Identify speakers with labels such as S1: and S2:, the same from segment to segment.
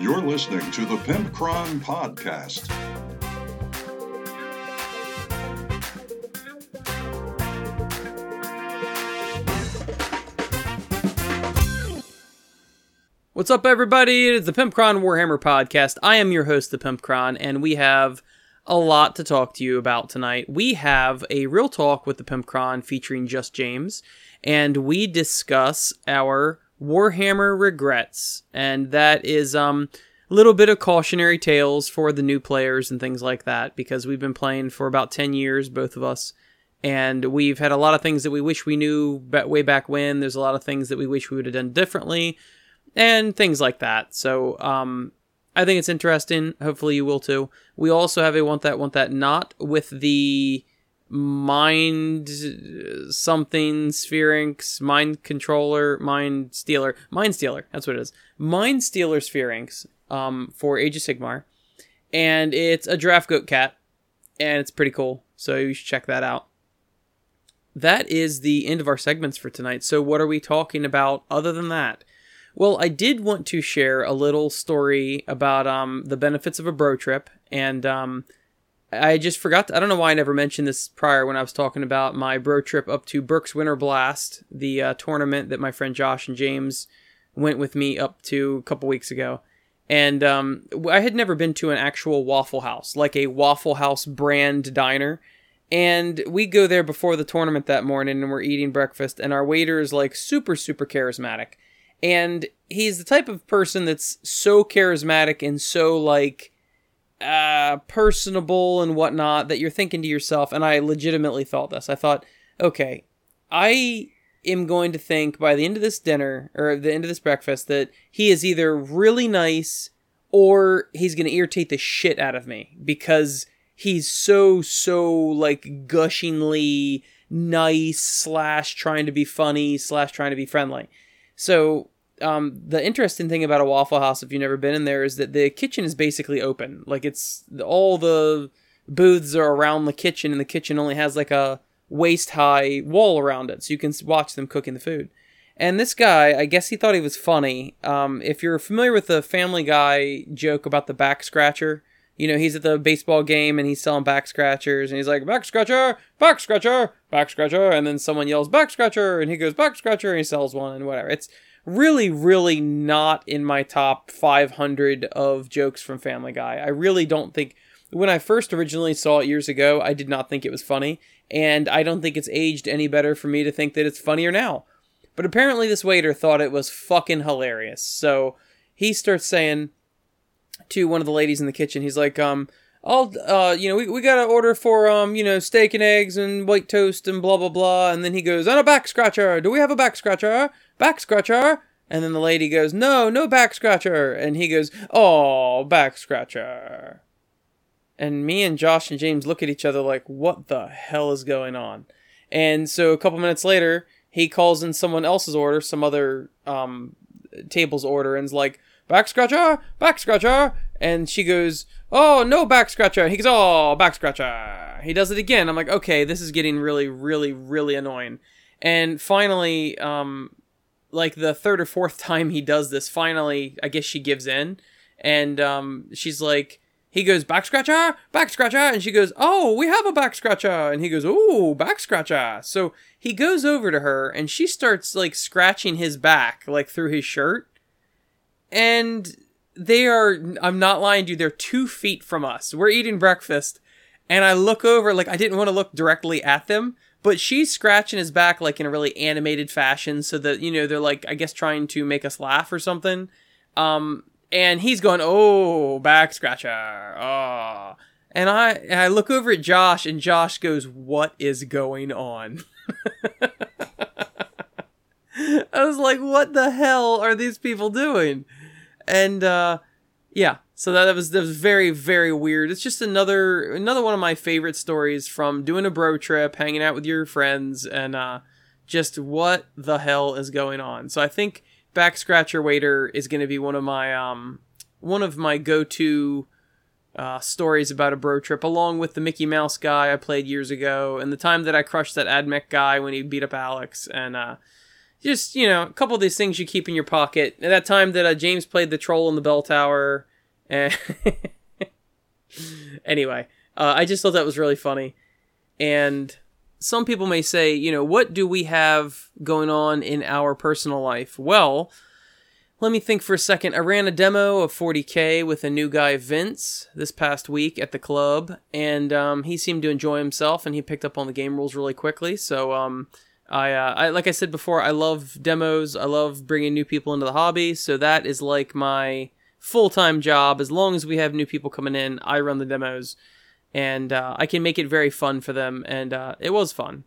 S1: You're listening to the Pimpcron Podcast.
S2: What's up, everybody? It's the Pimpcron Warhammer podcast. I am your host, the Pimpcron, and we have a lot to talk to you about tonight. We have a real talk with the Pimp Cron featuring Just James, and we discuss our Warhammer regrets, and that is um a little bit of cautionary tales for the new players and things like that because we've been playing for about 10 years both of us and we've had a lot of things that we wish we knew way back when. There's a lot of things that we wish we would have done differently and things like that. So um i think it's interesting. Hopefully you will too. We also have a want that want that not with the mind something Sphiranx mind controller mind stealer mind stealer that's what it is. Mind stealer Sphiranx um, for age of sigmar. And it's a draft goat cat and it's pretty cool so you should check that out. That is the end of our segments for tonight so what are we talking about other than that? Well i did want to share a little story about um, the benefits of a bro trip and um, I just forgot. To, I don't know why I never mentioned this prior when I was talking about my bro trip up to Burke's Winter Blast, the uh, tournament that my friend Josh and James went with me up to a couple weeks ago. And um, I had never been to an actual Waffle House, like a Waffle House brand diner. And we go there before the tournament that morning and we're eating breakfast, and our waiter is like super, super charismatic. And he's the type of person that's so charismatic and so like uh, personable and whatnot that you're thinking to yourself, and I legitimately thought this. I thought, okay, I am going to think by the end of this dinner or the end of this breakfast that he is either really nice or he's going to irritate the shit out of me because he's so so like gushingly nice slash trying to be funny slash trying to be friendly. So um, the interesting thing about a Waffle House, if you've never been in there, is that the kitchen is basically open. Like it's all the booths are around the kitchen, and the kitchen only has like a waist high wall around it, so you can watch them cooking the food. And this guy, I guess he thought he was funny. Um, if you're familiar with the Family Guy joke about the back scratcher, you know, he's at the baseball game and he's selling back scratchers and he's like, back scratcher, back scratcher, back scratcher. And then someone yells, back scratcher. And he goes, back scratcher. And he sells one and whatever. It's really, really not in my top 500 of jokes from Family Guy. I really don't think. When I first originally saw it years ago, I did not think it was funny, and I don't think it's aged any better for me to think that it's funnier now. But apparently, this waiter thought it was fucking hilarious. So he starts saying to one of the ladies in the kitchen, he's like, um, I'll, uh, you know, we, we got to order for, um, you know, steak and eggs and white toast and blah, blah, blah. And then he goes, and a back scratcher. Do we have a back scratcher? back scratcher. And then the lady goes, no, no back scratcher. And he goes, oh, back scratcher. And me and Josh and James look at each other like, what the hell is going on? And so a couple minutes later, he calls in someone else's order, some other um, table's order, and's like, back scratcher, back scratcher. And she goes, oh, no back scratcher. He goes, oh, back scratcher. He does it again. I'm like, okay, this is getting really, really, really annoying. And finally, um, like the third or fourth time he does this, finally, I guess she gives in, and um, she's like, he goes back scratcher, back scratcher, and she goes, oh, we have a back scratcher, and he goes, "Oh, back scratcher. So he goes over to her, and she starts like scratching his back, like through his shirt, and they are, I'm not lying to you, they're two feet from us. We're eating breakfast, and I look over, like I didn't want to look directly at them but she's scratching his back like in a really animated fashion so that you know they're like i guess trying to make us laugh or something. Um and he's going oh back scratcher oh and i and i look over at josh and josh goes what is going on? I was like what the hell are these people doing and uh yeah so that, that was that was very very weird. It's just another another one of my favorite stories from doing a bro trip, hanging out with your friends, and uh, just what the hell is going on. So I think back scratcher waiter is going to be one of my um one of my go to uh, stories about a bro trip, along with the Mickey Mouse guy I played years ago, and the time that I crushed that Admech guy when he beat up Alex, and uh, just you know, a couple of these things you keep in your pocket. At that time that uh, James played the troll in the bell tower, and anyway, uh, I just thought that was really funny. And some people may say, you know, what do we have going on in our personal life? Well, let me think for a second. I ran a demo of 40k with a new guy, Vince, this past week at the club, and um, he seemed to enjoy himself, and he picked up on the game rules really quickly. So, um, I, uh, I, like I said before, I love demos. I love bringing new people into the hobby. So that is like my full time job. As long as we have new people coming in, I run the demos, and uh, I can make it very fun for them. And uh, it was fun.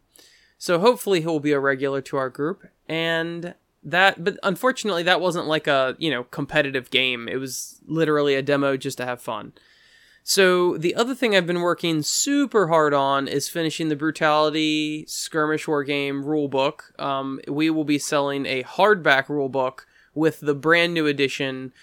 S2: So hopefully he'll be a regular to our group. And that, but unfortunately, that wasn't like a you know competitive game. It was literally a demo just to have fun. So the other thing I've been working super hard on is finishing the Brutality Skirmish War Game rulebook. Um, we will be selling a hardback rulebook with the brand new edition.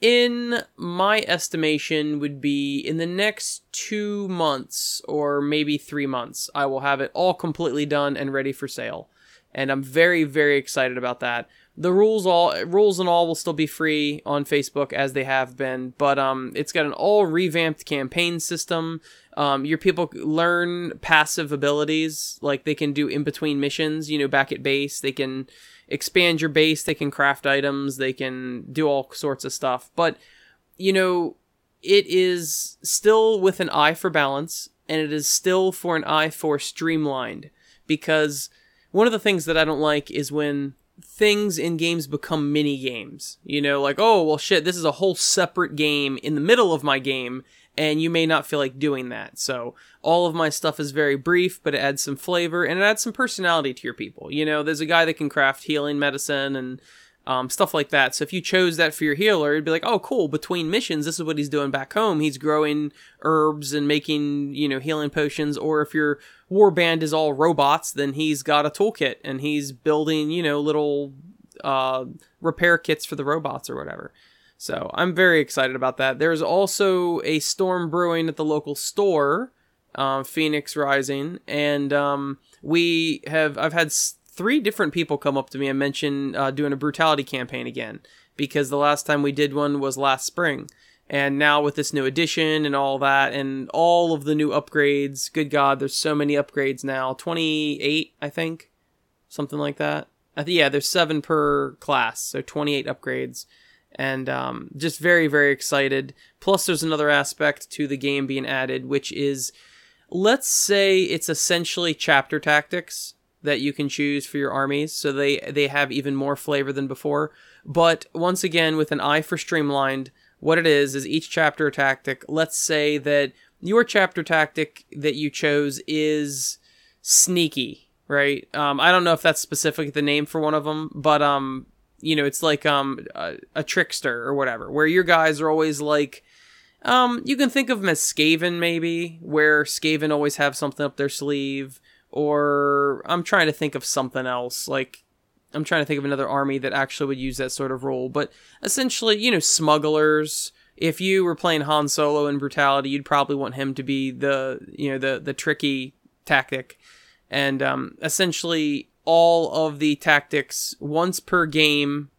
S2: In my estimation, would be in the next two months or maybe three months. I will have it all completely done and ready for sale, and I'm very very excited about that the rules all rules and all will still be free on Facebook as they have been, but um, it's got an all revamped campaign system. Um, your people learn passive abilities like they can do in between missions. You know, back at base, they can expand your base, they can craft items, they can do all sorts of stuff. But you know, it is still with an eye for balance, and it is still for an eye for streamlined because one of the things that I don't like is when things in games become mini games. You know, like, oh, well, shit, this is a whole separate game in the middle of my game, and you may not feel like doing that. So, all of my stuff is very brief, but it adds some flavor and it adds some personality to your people. You know, there's a guy that can craft healing medicine and um, stuff like that. So if you chose that for your healer, it'd be like, oh, cool. Between missions, this is what he's doing back home. He's growing herbs and making, you know, healing potions. Or if your warband is all robots, then he's got a toolkit and he's building, you know, little uh, repair kits for the robots or whatever. So I'm very excited about that. There's also a storm brewing at the local store, uh, Phoenix Rising, and um, we have I've had three different people come up to me and mention uh, doing a brutality campaign again because the last time we did one was last spring. And now with this new edition and all that and all of the new upgrades, good God, there's so many upgrades now. 28, I think. Something like that. Think, yeah, there's seven per class, so 28 upgrades. And um, just very, very excited. Plus, there's another aspect to the game being added, which is let's say it's essentially chapter tactics that you can choose for your armies, so they they have even more flavor than before. But once again, with an eye for streamlined, what it is is each chapter tactic. Let's say that your chapter tactic that you chose is sneaky, right? Um, I don't know if that's specifically the name for one of them, but um, you know, it's like um a, a trickster or whatever, where your guys are always like. Um, you can think of them as Skaven, maybe, where Skaven always have something up their sleeve or I'm trying to think of something else. Like I'm trying to think of another army that actually would use that sort of role. But essentially, you know, smugglers. If you were playing Han Solo in Brutality, you'd probably want him to be the you know the the tricky tactic, and um, essentially all of the tactics once per game.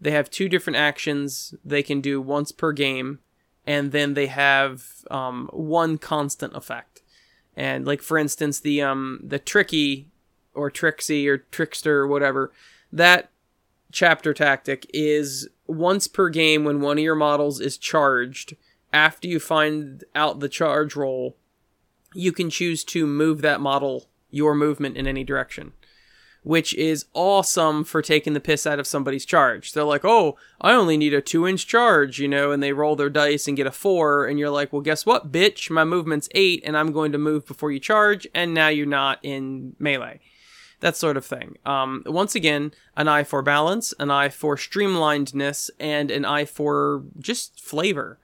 S2: They have two different actions they can do once per game, and then they have um, one constant effect. And like for instance, the um the tricky or tricksy or trickster or whatever, that chapter tactic is once per game when one of your models is charged. After you find out the charge roll, you can choose to move that model your movement in any direction which is awesome for taking the piss out of somebody's charge. They're like, oh, I only need a two inch charge, you know, and they roll their dice and get a four, and you're like, well, guess what, bitch? My movement's eight, and I'm going to move before you charge, and now you're not in melee. That sort of thing. Um, once again, an eye for balance, an eye for streamlinedness, and an eye for just flavor.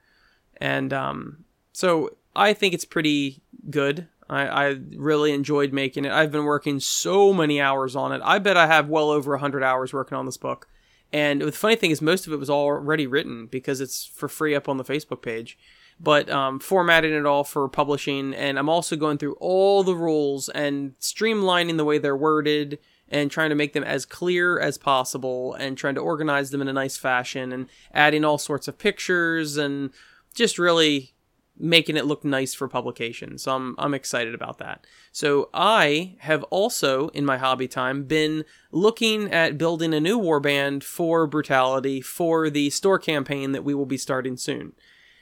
S2: And um, so I think it's pretty good. I, I really enjoyed making it. I've been working so many hours on it. I bet I have well over 100 hours working on this book. And the funny thing is, most of it was already written because it's for free up on the Facebook page. But um, formatting it all for publishing, and I'm also going through all the rules and streamlining the way they're worded and trying to make them as clear as possible and trying to organize them in a nice fashion and adding all sorts of pictures and just really making it look nice for publication. So I'm I'm excited about that. So I have also in my hobby time been looking at building a new warband for brutality for the store campaign that we will be starting soon.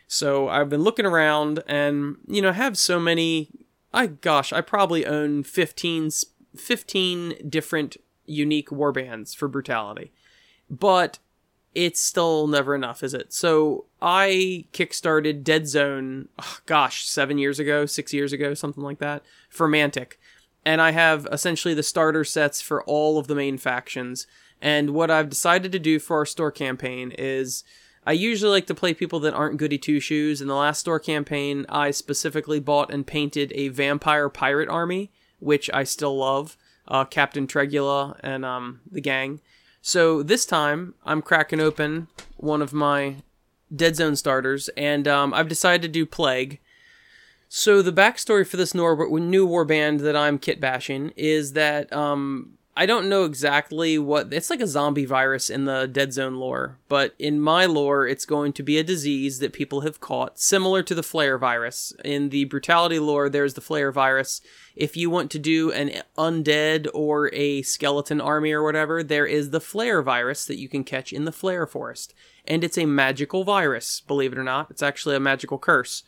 S2: So I've been looking around and you know have so many I gosh, I probably own 15 15 different unique warbands for brutality. But it's still never enough, is it? So I kickstarted Dead Zone, oh, gosh, seven years ago, six years ago, something like that, for Mantic. And I have essentially the starter sets for all of the main factions. And what I've decided to do for our store campaign is I usually like to play people that aren't goody two shoes. In the last store campaign, I specifically bought and painted a vampire pirate army, which I still love. Uh, Captain Tregula and um, the gang. So this time, I'm cracking open one of my Dead Zone starters, and um, I've decided to do Plague. So the backstory for this new war band that I'm kit bashing is that um, I don't know exactly what it's like a zombie virus in the Dead Zone lore, but in my lore, it's going to be a disease that people have caught, similar to the Flare virus. In the Brutality lore, there's the Flare virus. If you want to do an undead or a skeleton army or whatever, there is the Flare virus that you can catch in the Flare forest. And it's a magical virus, believe it or not. It's actually a magical curse.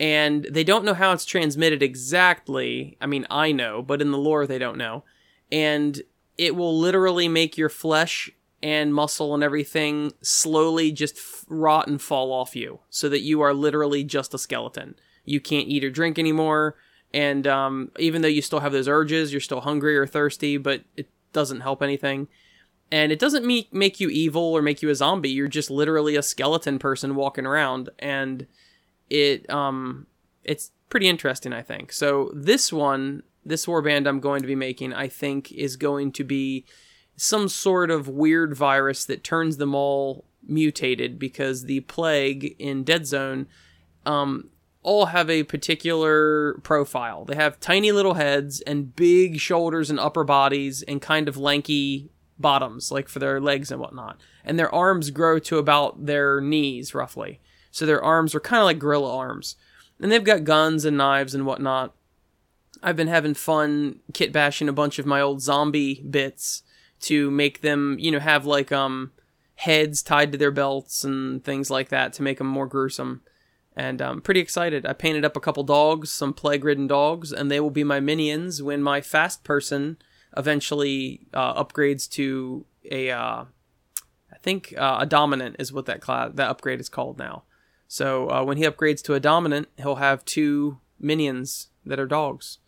S2: And they don't know how it's transmitted exactly. I mean, I know, but in the lore, they don't know and it will literally make your flesh and muscle and everything slowly just f- rot and fall off you so that you are literally just a skeleton. You can't eat or drink anymore. And um, even though you still have those urges, you're still hungry or thirsty, but it doesn't help anything. And it doesn't make, make you evil or make you a zombie. You're just literally a skeleton person walking around. And it um, it's pretty interesting, I think. So this one this warband I'm going to be making, I think, is going to be some sort of weird virus that turns them all mutated because the plague in Dead Zone um, all have a particular profile. They have tiny little heads and big shoulders and upper bodies and kind of lanky bottoms, like for their legs and whatnot. And their arms grow to about their knees, roughly. So their arms are kind of like gorilla arms. And they've got guns and knives and whatnot. I've been having fun kit bashing a bunch of my old zombie bits to make them, you know, have like um heads tied to their belts and things like that to make them more gruesome. And I'm pretty excited. I painted up a couple dogs, some plague-ridden dogs, and they will be my minions when my fast person eventually uh, upgrades to a, uh, I think uh, a dominant is what that class that upgrade is called now. So uh, when he upgrades to a dominant, he'll have two minions that are dogs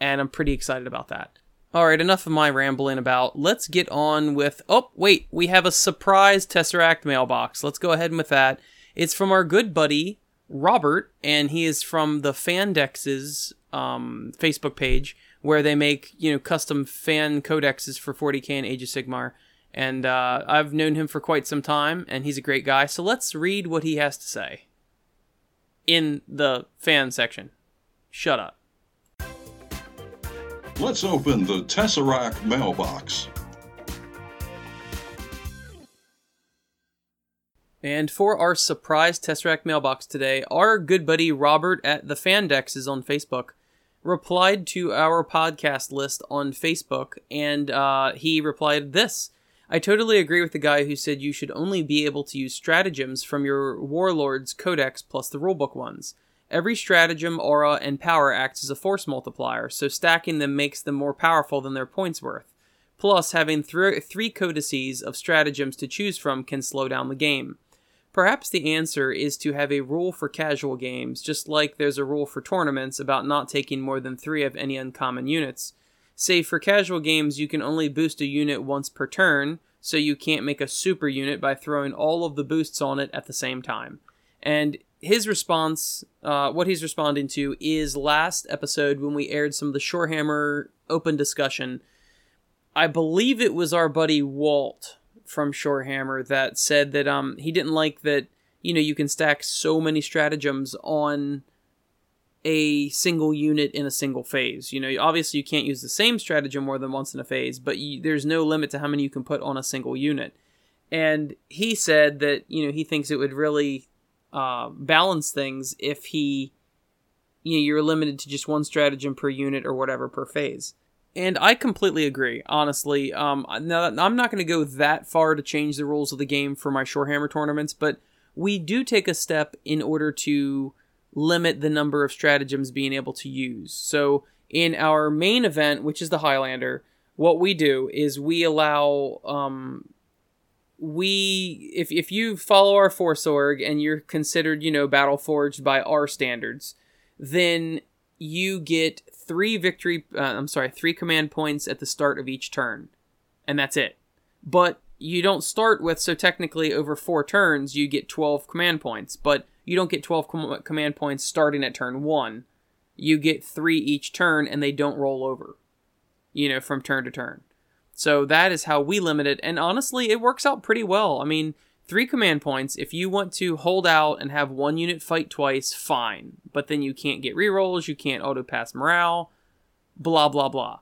S2: and I'm pretty excited about that. All right, enough of my rambling about. Let's get on with. Oh, wait, we have a surprise Tesseract mailbox. Let's go ahead with that. It's from our good buddy Robert, and he is from the Fandexes um, Facebook page where they make you know custom fan codexes for 40k and Age of Sigmar. And uh, I've known him for quite some time, and he's a great guy. So let's read what he has to say in the fan section. Shut up.
S1: Let's open the Tesseract mailbox.
S2: And for our surprise Tesseract mailbox today, our good buddy Robert at the Fandex is on Facebook replied to our podcast list on Facebook, and uh, he replied this. I totally agree with the guy who said you should only be able to use stratagems from your Warlord's Codex plus the rulebook ones. Every stratagem, aura, and power acts as a force multiplier, so stacking them makes them more powerful than their points worth. Plus, having th- three codices of stratagems to choose from can slow down the game. Perhaps the answer is to have a rule for casual games, just like there's a rule for tournaments about not taking more than three of any uncommon units. Say for casual games, you can only boost a unit once per turn, so you can't make a super unit by throwing all of the boosts on it at the same time. And his response, uh, what he's responding to, is last episode when we aired some of the Shorehammer open discussion. I believe it was our buddy Walt from Shorehammer that said that um he didn't like that you know you can stack so many stratagems on a single unit in a single phase. You know, obviously you can't use the same stratagem more than once in a phase, but you, there's no limit to how many you can put on a single unit. And he said that you know he thinks it would really uh, balance things if he, you know, you're limited to just one stratagem per unit or whatever per phase. And I completely agree, honestly. Um, now I'm not going to go that far to change the rules of the game for my Shorehammer tournaments, but we do take a step in order to limit the number of stratagems being able to use. So in our main event, which is the Highlander, what we do is we allow um, we if if you follow our force org and you're considered you know battle forged by our standards, then you get three victory. Uh, I'm sorry, three command points at the start of each turn, and that's it. But you don't start with so technically over four turns you get 12 command points, but you don't get 12 com- command points starting at turn one. You get three each turn, and they don't roll over. You know, from turn to turn. So that is how we limit it, and honestly, it works out pretty well. I mean, three command points. If you want to hold out and have one unit fight twice, fine. But then you can't get rerolls, you can't auto pass morale, blah blah blah.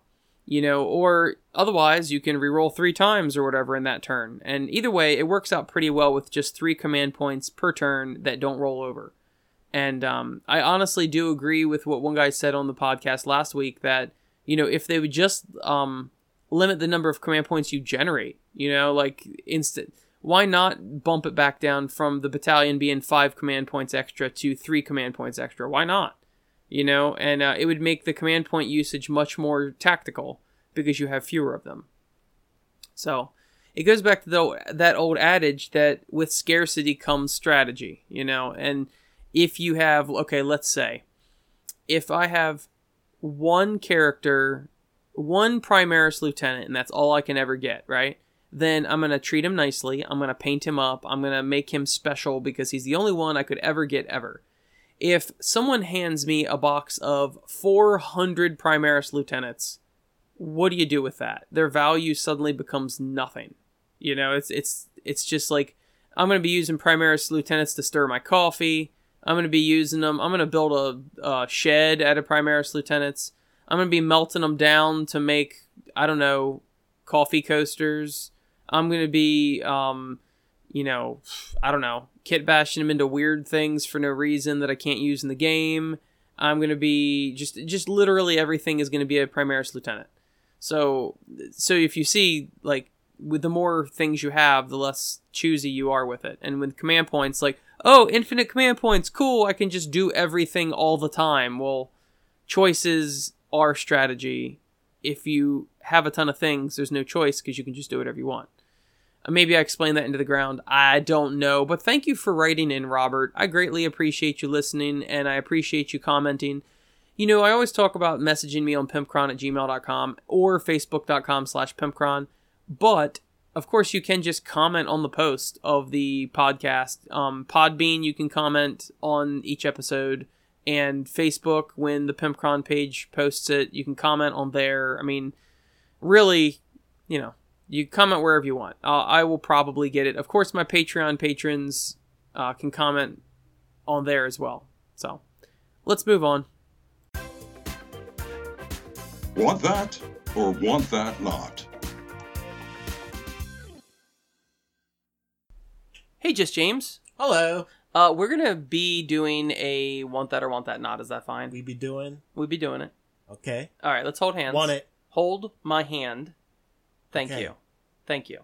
S2: You know, or otherwise you can reroll three times or whatever in that turn. And either way, it works out pretty well with just three command points per turn that don't roll over. And um, I honestly do agree with what one guy said on the podcast last week that you know if they would just um, limit the number of command points you generate, you know, like instant why not bump it back down from the battalion being five command points extra to three command points extra? Why not? You know, and uh, it would make the command point usage much more tactical because you have fewer of them. So it goes back to the, that old adage that with scarcity comes strategy, you know, and if you have, okay, let's say, if I have one character, one Primaris Lieutenant, and that's all I can ever get, right? then I'm going to treat him nicely. I'm going to paint him up. I'm going to make him special because he's the only one I could ever get ever. If someone hands me a box of 400 Primaris lieutenants, what do you do with that? Their value suddenly becomes nothing. You know, it's it's it's just like I'm going to be using Primaris lieutenants to stir my coffee. I'm going to be using them. I'm going to build a, a shed out of Primaris lieutenants. I'm to be melting them down to make I don't know coffee coasters. I'm to be, um, you know, I don't know, kit bashing them into weird things for no reason that I can't use in the game. I'm to be just, just literally everything is to be a Primaris Lieutenant. So, so if you see, like, with the more things you have, the less choosy you are with it. And with command points, like, oh, infinite command points, cool, I can just do everything all the time. Well, choices are strategy. If you have a ton of things, there's no choice because you can just do whatever you want. Maybe I explained that into the ground. I don't know. But thank you for writing in, Robert. I greatly appreciate you listening and I appreciate you commenting. You know, I always talk about messaging me on pimpcron at gmail.com or facebook.com slash pimpcron. But, of course, you can just comment on the post of the podcast. Um, Podbean, you can comment on each episode. And Facebook, when the Pimpcron page posts it, you can comment on there. I mean, really, you know, you comment wherever you want. Uh, I will probably get it. Of course, my Patreon patrons uh, can comment on there as well. So let's move on.
S1: Want that or want that not?
S2: Hey, just James.
S3: Hello.
S2: Uh, we're gonna be doing a want that or want that not. Is that fine?
S3: We be doing
S2: We'll be doing it.
S3: okay.
S2: All right. Let's hold hands.
S3: Want it?
S2: Hold my hand. Thank
S3: Okay.
S2: you. Thank you.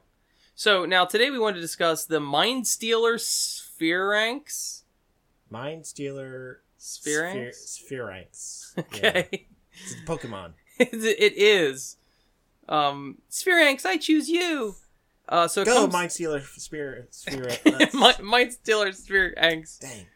S2: So now today we want to discuss the Mind Stealer Sphiranx.
S3: Mind Stealer
S2: Sphiranx?
S3: Sphiranx.
S2: Okay.
S3: Yeah. It's a Pokemon.
S2: it is. Um, Sphiranx, I choose you. Uh, so
S3: Go,
S2: comes-
S3: Mind Stealer Sphere.
S2: Mi- Mind Stealer Sphiranx.
S3: Dang.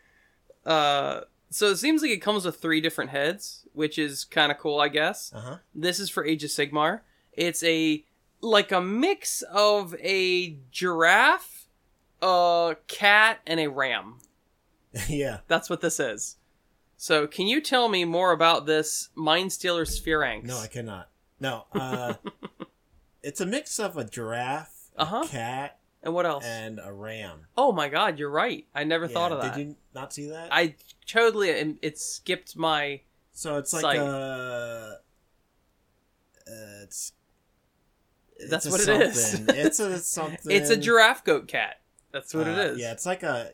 S2: Uh, so it seems like it comes with three different heads, which is kind of cool, I guess.
S3: Uh huh.
S2: This is for Age of Sigmar. It's a like a mix of a giraffe, a cat, and a ram.
S3: yeah.
S2: That's what this is. So, can you tell me more about this Mind Stealer Sphiranx?
S3: No, I cannot. No. Uh, it's a mix of a giraffe,
S2: Uh-huh.
S3: cat,
S2: And what else?
S3: and a ram.
S2: oh my god, you're right. I never
S3: Yeah,
S2: thought of that.
S3: Did you not see that?
S2: I totally and it skipped my
S3: so it's like a. Uh, it's.
S2: That's
S3: it's
S2: what it is.
S3: It's a something.
S2: It's a giraffe goat cat. That's what it
S3: Uh,
S2: is.
S3: Yeah, it's like a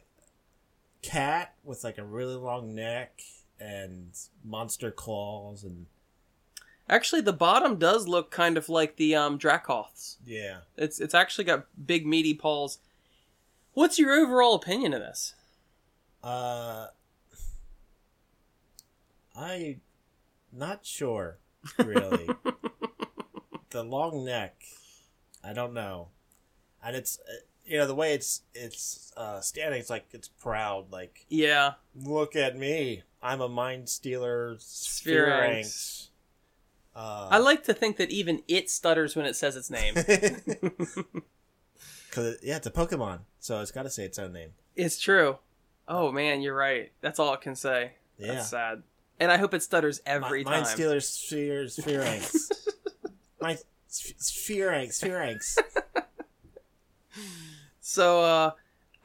S3: cat with like a really long neck and monster claws and
S2: Actually, the bottom does look kind of like the um Dracoths.
S3: yeah.
S2: It's it's actually got big meaty paws. What's your overall opinion of this?
S3: Uh, I not sure really. the long neck, I don't know, and it's uh, you know the way it's it's uh standing. It's like it's proud. Like
S2: Yeah,
S3: look at me, I'm a mind stealer. Sphiranx. Uh,
S2: I like to think that even it stutters when it says its name.
S3: Cause yeah, it's a Pokemon, so it's got to say its own name.
S2: it's true. Oh man, you're right. That's all it can say.
S3: Yeah,
S2: That's sad. And I hope it stutters every time.
S3: Mind Stealer Sphere Sphiranx. Mind Sphiranx Sphiranx.
S2: So, uh,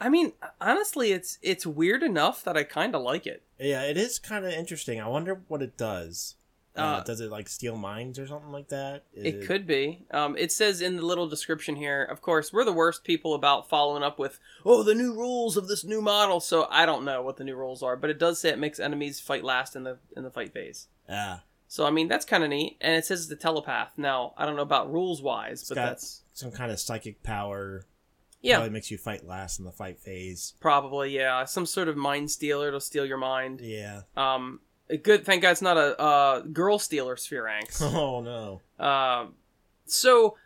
S2: I mean, honestly, it's it's weird enough that I kind of like it.
S3: Yeah, it is kind of interesting. I wonder what it does. Uh,
S2: Uh,
S3: does it like steal minds or something like that?
S2: It could be. Um, it says in the little description here. Of course, we're the worst people about following up with, "Oh, the new rules of this new model." So I don't know what the new rules are, but it does say it makes enemies fight last in the in the fight phase.
S3: Ah,
S2: So I mean, that's kind of neat. And it says the telepath. Now I don't know about rules wise, but that's
S3: some kind of psychic power.
S2: yeah,
S3: Probably makes you fight last in the fight phase.
S2: probably yeah, some sort of mind stealer to steal your mind.
S3: Yeah.
S2: Um, good. Thank God it's not a uh, girl stealer Sphiranx.
S3: Oh no.
S2: Um, so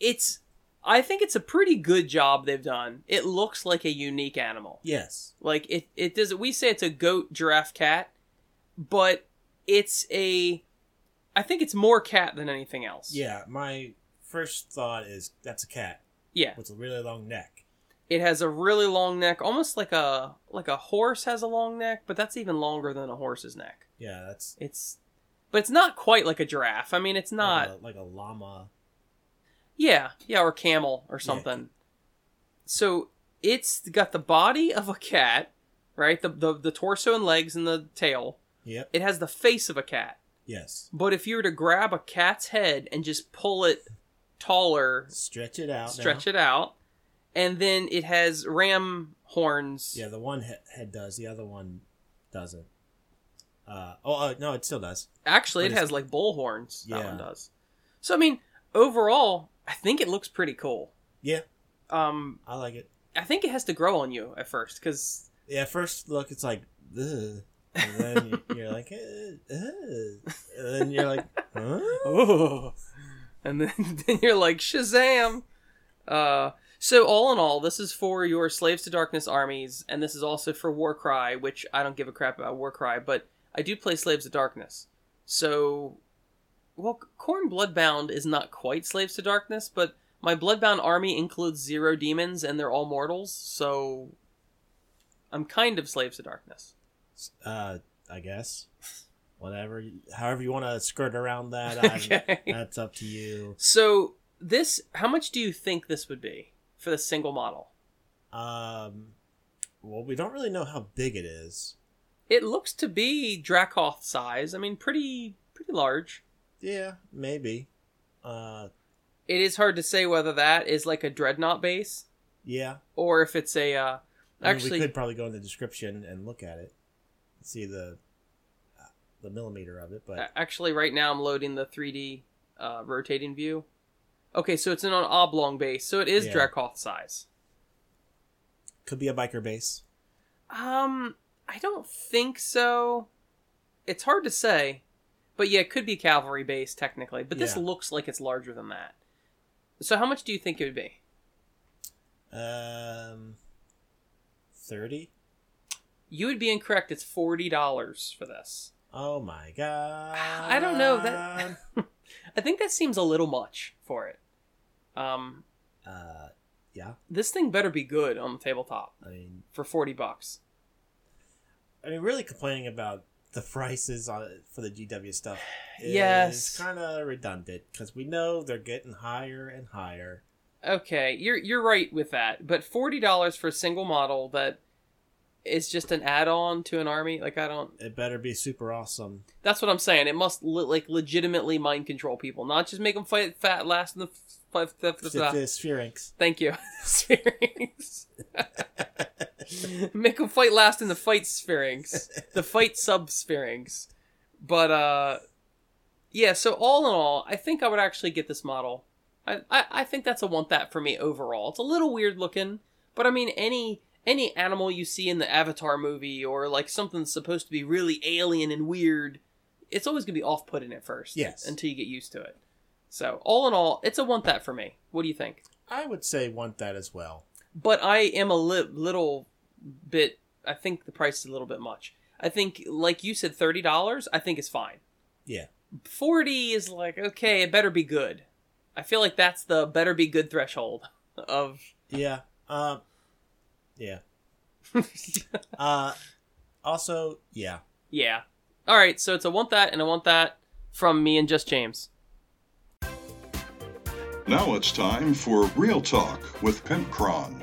S2: it's I think it's a pretty good job they've done. It looks like a unique animal.
S3: Yes.
S2: Like it it does we say it's a goat, giraffe, cat, but it's a I think it's more cat than anything else.
S3: Yeah. My first thought is that's a cat
S2: Yeah.
S3: with a really long neck.
S2: It has a really long neck, almost like a like a horse has a long neck, but that's even longer than a horse's neck.
S3: Yeah, that's
S2: It's but it's not quite like a giraffe. I mean, it's not
S3: like a, like a llama.
S2: Yeah, yeah, or camel or something. So it's got the body of a cat, right? The, the the torso and legs and the tail.
S3: Yep.
S2: It has the face of a cat.
S3: Yes.
S2: But if you were to grab a cat's head and just pull it taller,
S3: Stretch it out.
S2: stretch it out, and then it has ram horns.
S3: Yeah, the one head does, the other one doesn't. Uh, oh, uh, no, it still does.
S2: Actually,
S3: But
S2: it has like bull horns. That
S3: Yeah.
S2: one does. So I mean, overall, I think it looks pretty cool.
S3: Yeah,
S2: Um,
S3: I like it.
S2: I think it has to grow on you at first because
S3: Yeah, first look, it's like, Ugh. and then you- you're like, and then you're like, huh?
S2: oh, and then, then you're like Shazam. Uh, so all in all, this is for your Slaves to Darkness armies, and this is also for Warcry, which I don't give a crap about Warcry, but I do play Slaves to Darkness. So, well, Khorne Bloodbound is not quite Slaves to Darkness, but my Bloodbound army includes zero demons, and they're all mortals. So, I'm kind of Slaves to Darkness.
S3: Uh, I guess. Whatever, however you want to skirt around that,
S2: Okay.
S3: that's up to you.
S2: So this, how much do you think this would be for the single model?
S3: Um, well, we don't really know how big it is.
S2: It looks to be Dracoth size. I mean, pretty pretty large.
S3: Yeah, maybe. Uh,
S2: It is hard to say whether that is like a dreadnought base
S3: yeah.
S2: or if it's a. Uh,
S3: I mean,
S2: actually,
S3: we could probably go in the description and look at it, see the uh, the millimeter of it, but
S2: actually, right now I'm loading the 3D uh, rotating view. Okay, so it's in an oblong base, so it is
S3: Yeah.
S2: Dracoth size.
S3: could be a biker base.
S2: Um, I don't think so. It's hard to say, but yeah, it could be cavalry base technically. But this
S3: Yeah.
S2: looks like it's larger than that. So how much do you think it would be?
S3: Um, thirty.
S2: You would be incorrect. It's forty dollars for this.
S3: Oh my god!
S2: I don't know that. I think that seems a little much for it. Um,
S3: Uh, yeah.
S2: this thing better be good on the tabletop
S3: I mean,
S2: for forty bucks.
S3: I mean, really complaining about the prices on for the GW stuff. Is
S2: Yes.
S3: kind of redundant because we know they're getting higher and higher.
S2: okay, you're you're right with that, but forty dollars for a single model that is just an add-on to an army, like I don't.
S3: It better be super awesome.
S2: That's what I'm saying. It must le- like legitimately mind control people, not just make them fight fat last in the five.
S3: It's the Sphinx.
S2: Thank you, Sphinx. make them fight last in the fight Sphinx, the fight sub Sphinx. But uh, yeah. So all in all, I think I would actually get this model. I, I I think that's a want that for me overall. It's a little weird looking, but I mean any any animal you see in the Avatar movie or like something that's supposed to be really alien and weird, it's always gonna be off putting at first.
S3: Yes.
S2: Until you get used to it. So all in all, it's a want that for me. What do you think?
S3: I would say want that as well.
S2: But I am a li- little bit. I think the price is a little bit much. I think, like you said, thirty dollars. I think is fine.
S3: Yeah.
S2: Forty is like okay. It better be good. I feel like that's the better be good threshold of.
S3: Yeah. Um. Yeah. Uh. Also, yeah.
S2: yeah. All right. So it's a want that and I want that from me and just James.
S1: Now it's time for Real Talk with Pimpcron.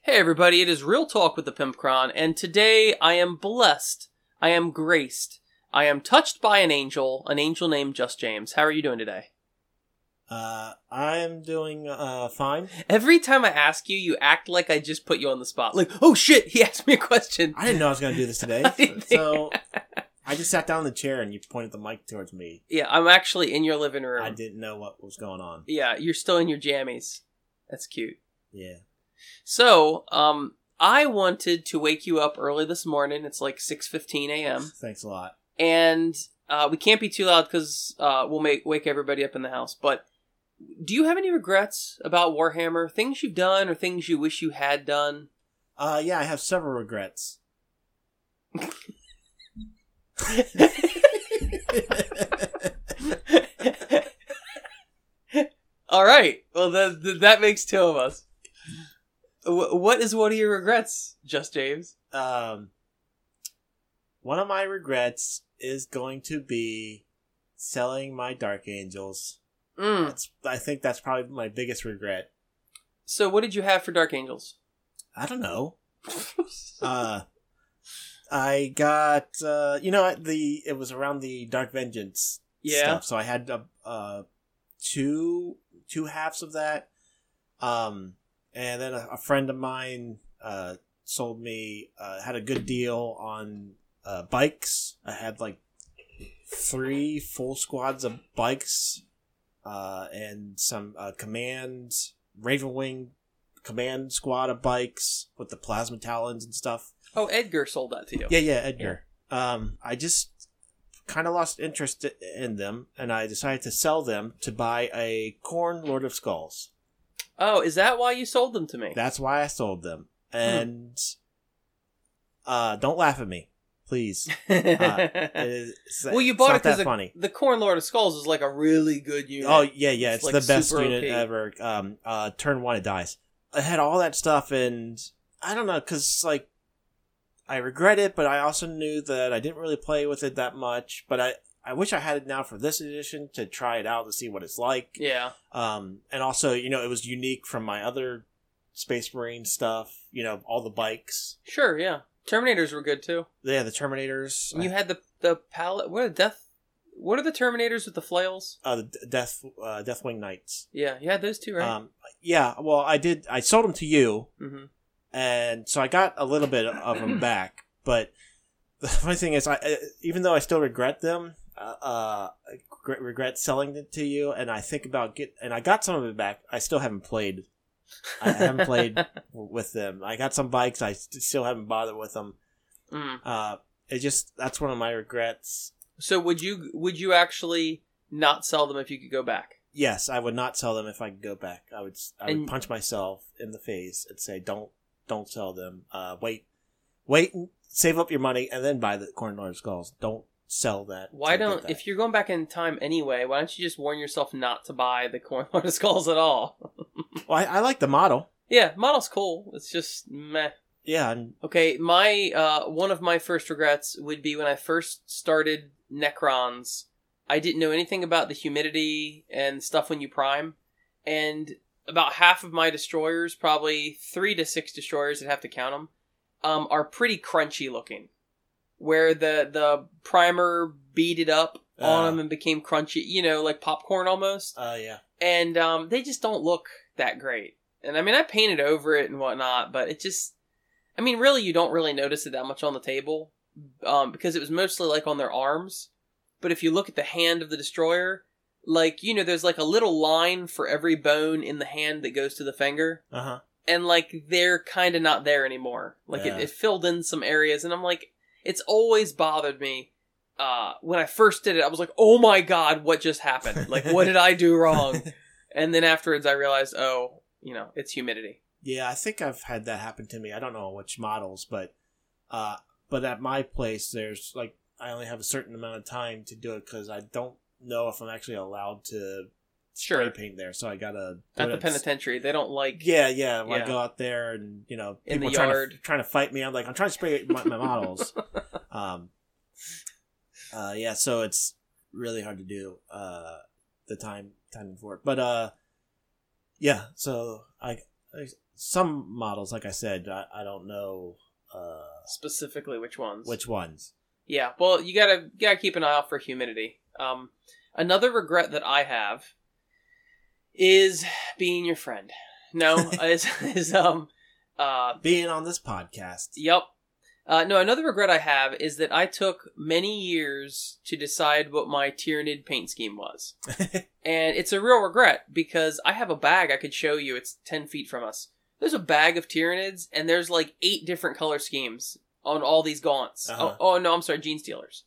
S2: Hey everybody, it is Real Talk with the Pimpcron, and today I am blessed, I am graced, I am touched by an angel, an angel named Just James. How are you doing today?
S3: Uh, I'm doing uh fine.
S2: Every time I ask you, you act like I just put you on the spot. Like, oh shit, he asked me a question.
S3: I didn't know I was gonna do this today,
S2: I
S3: so I just sat down in the chair and you pointed the mic towards me.
S2: Yeah, I'm actually in your living room.
S3: I didn't know what was going on.
S2: Yeah, you're still in your jammies. That's cute.
S3: Yeah.
S2: So, um, I wanted to wake you up early this morning. It's like 6:15 a.m.
S3: Thanks a lot.
S2: and uh, we can't be too loud because uh, we'll make wake everybody up in the house. But do you have any regrets about Warhammer? Things you've done or things you wish you had done?
S3: Uh, yeah, I have several regrets.
S2: All right. Well, that th- that makes two of us. Wh- what is one of your regrets, Just James?
S3: um, one of my regrets is going to be selling my Dark Angels.
S2: Mm.
S3: That's, I think that's probably my biggest regret.
S2: So, what did you have for Dark Angels?
S3: I don't know. Uh, I got uh, you know the it was around the Dark Vengeance
S2: yeah.
S3: stuff, so I had uh, uh two two halves of that. Um, and then a, a friend of mine uh sold me uh had a good deal on uh bikes. I had like three full squads of bikes, uh, and some uh, command Ravenwing command squad of bikes with the plasma talons and stuff.
S2: Oh, Edgar sold that to you.
S3: Yeah, yeah, Edgar. Um, I just kind of lost interest in them, and I decided to sell them to buy a Khorne Lord of Skulls.
S2: Oh, is that why you sold them to me?
S3: That's why I sold them. And uh, don't laugh at me, please. Uh, is,
S2: well, you bought it because
S3: funny.
S2: the Khorne Lord of Skulls is like a really good unit.
S3: Oh yeah, yeah, it's,
S2: It's,
S3: the best unit
S2: OP.
S3: ever. Um, uh, turn one it dies. I had all that stuff, and I don't know, cause like I regret it, but I also knew that I didn't really play with it that much. But I, I wish I had it now for this edition to try it out to see what it's like.
S2: yeah.
S3: Um, and also, you know, it was unique from my other Space Marine stuff. You know, all the bikes.
S2: Sure, yeah. Terminators were good too.
S3: Yeah, the Terminators.
S2: And you had the the pallet. What are the death? What are the Terminators with the flails?
S3: uh, the D- Death uh, Deathwing Knights.
S2: Yeah, you had those two, right?
S3: Um, yeah. Well, I did. I sold them to you.
S2: mm-hmm.
S3: and so I got a little bit of them back. But the funny thing is, I uh, even though I still regret them, uh, uh, I regret- regret selling it to you, and I think about get and I got some of it back. I still haven't played. I haven't played with them. I got some bikes. I still haven't bothered with them.
S2: Mm.
S3: Uh, it just that's one of my regrets.
S2: So would you would you actually not sell them if you could go back?
S3: Yes, I would not sell them if I could go back. I would I would
S2: And-
S3: punch myself in the face and say, "Don't don't sell them. Uh, wait, wait, save up your money and then buy the Khorne Lord skulls. Don't sell that.
S2: Why don't
S3: that.
S2: if you're going back in time anyway? Why don't you just warn yourself not to buy the Lord Skulls at all?
S3: Well, I, I like the model.
S2: yeah, model's cool. It's just meh.
S3: Yeah, and
S2: Okay, my uh, one of my first regrets would be when I first started Necrons. I didn't know anything about the humidity and stuff when you prime, and about half of my destroyers, probably three to six destroyers, I'd have to count them, um, are pretty crunchy looking, where the the primer beaded up on
S3: Uh.
S2: them and became crunchy, you know, like popcorn almost,
S3: Uh, yeah.
S2: and um, they just don't look that great. And I mean, I painted over it and whatnot, but it just, I mean, really, you don't really notice it that much on the table, um, because it was mostly like on their arms. But if you look at the hand of the destroyer, like you know, there's like a little line for every bone in the hand that goes to the finger,
S3: Uh huh.
S2: and like they're kind of not there anymore. Like
S3: Yeah.
S2: it, it filled in some areas, and I'm like, it's always bothered me. Uh, when I first did it, I was like, oh my god, what just happened? Like, what did I do wrong? And then afterwards, I realized, oh, you know, it's humidity.
S3: Yeah, I think I've had that happen to me. I don't know which models, but uh, but at my place, there's like I only have a certain amount of time to do it because I don't know if I'm actually allowed to
S2: Sure.
S3: spray paint there. So I gotta
S2: At the penitentiary, they don't like.
S3: Yeah, yeah. When
S2: Yeah.
S3: I go out there and you know
S2: In
S3: people trying
S2: yard.
S3: to trying to fight me, I'm like I'm trying to spray my, my models. Um, uh, yeah, so it's really hard to do uh, the time timing for it. But uh, yeah, so I, I some models, like I said, I, I don't know uh,
S2: Specifically, which ones?
S3: which ones.
S2: Yeah, well, you gotta you gotta keep an eye out for humidity. Um, another regret that I have is being your friend. No, is is um, uh,
S3: Being on this podcast,
S2: Yep. Uh, no, another regret I have is that I took many years to decide what my Tyranid paint scheme was. and it's a real regret because I have a bag I could show you. It's 10 feet from us. There's a bag of Tyranids, and there's like eight different color schemes on all these gaunts.
S3: Uh-huh.
S2: Oh, oh, no, I'm sorry, Gene Stealers.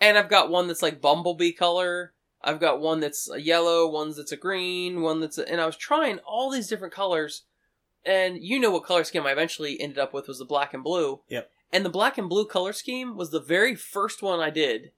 S2: And I've got one that's like Bumblebee color. I've got one that's a yellow, one that's a green, one that's a, and I was trying all these different colors. And you know what color scheme I eventually ended up with was the black and blue.
S3: Yep.
S2: And the black and blue color scheme was the very first one I did.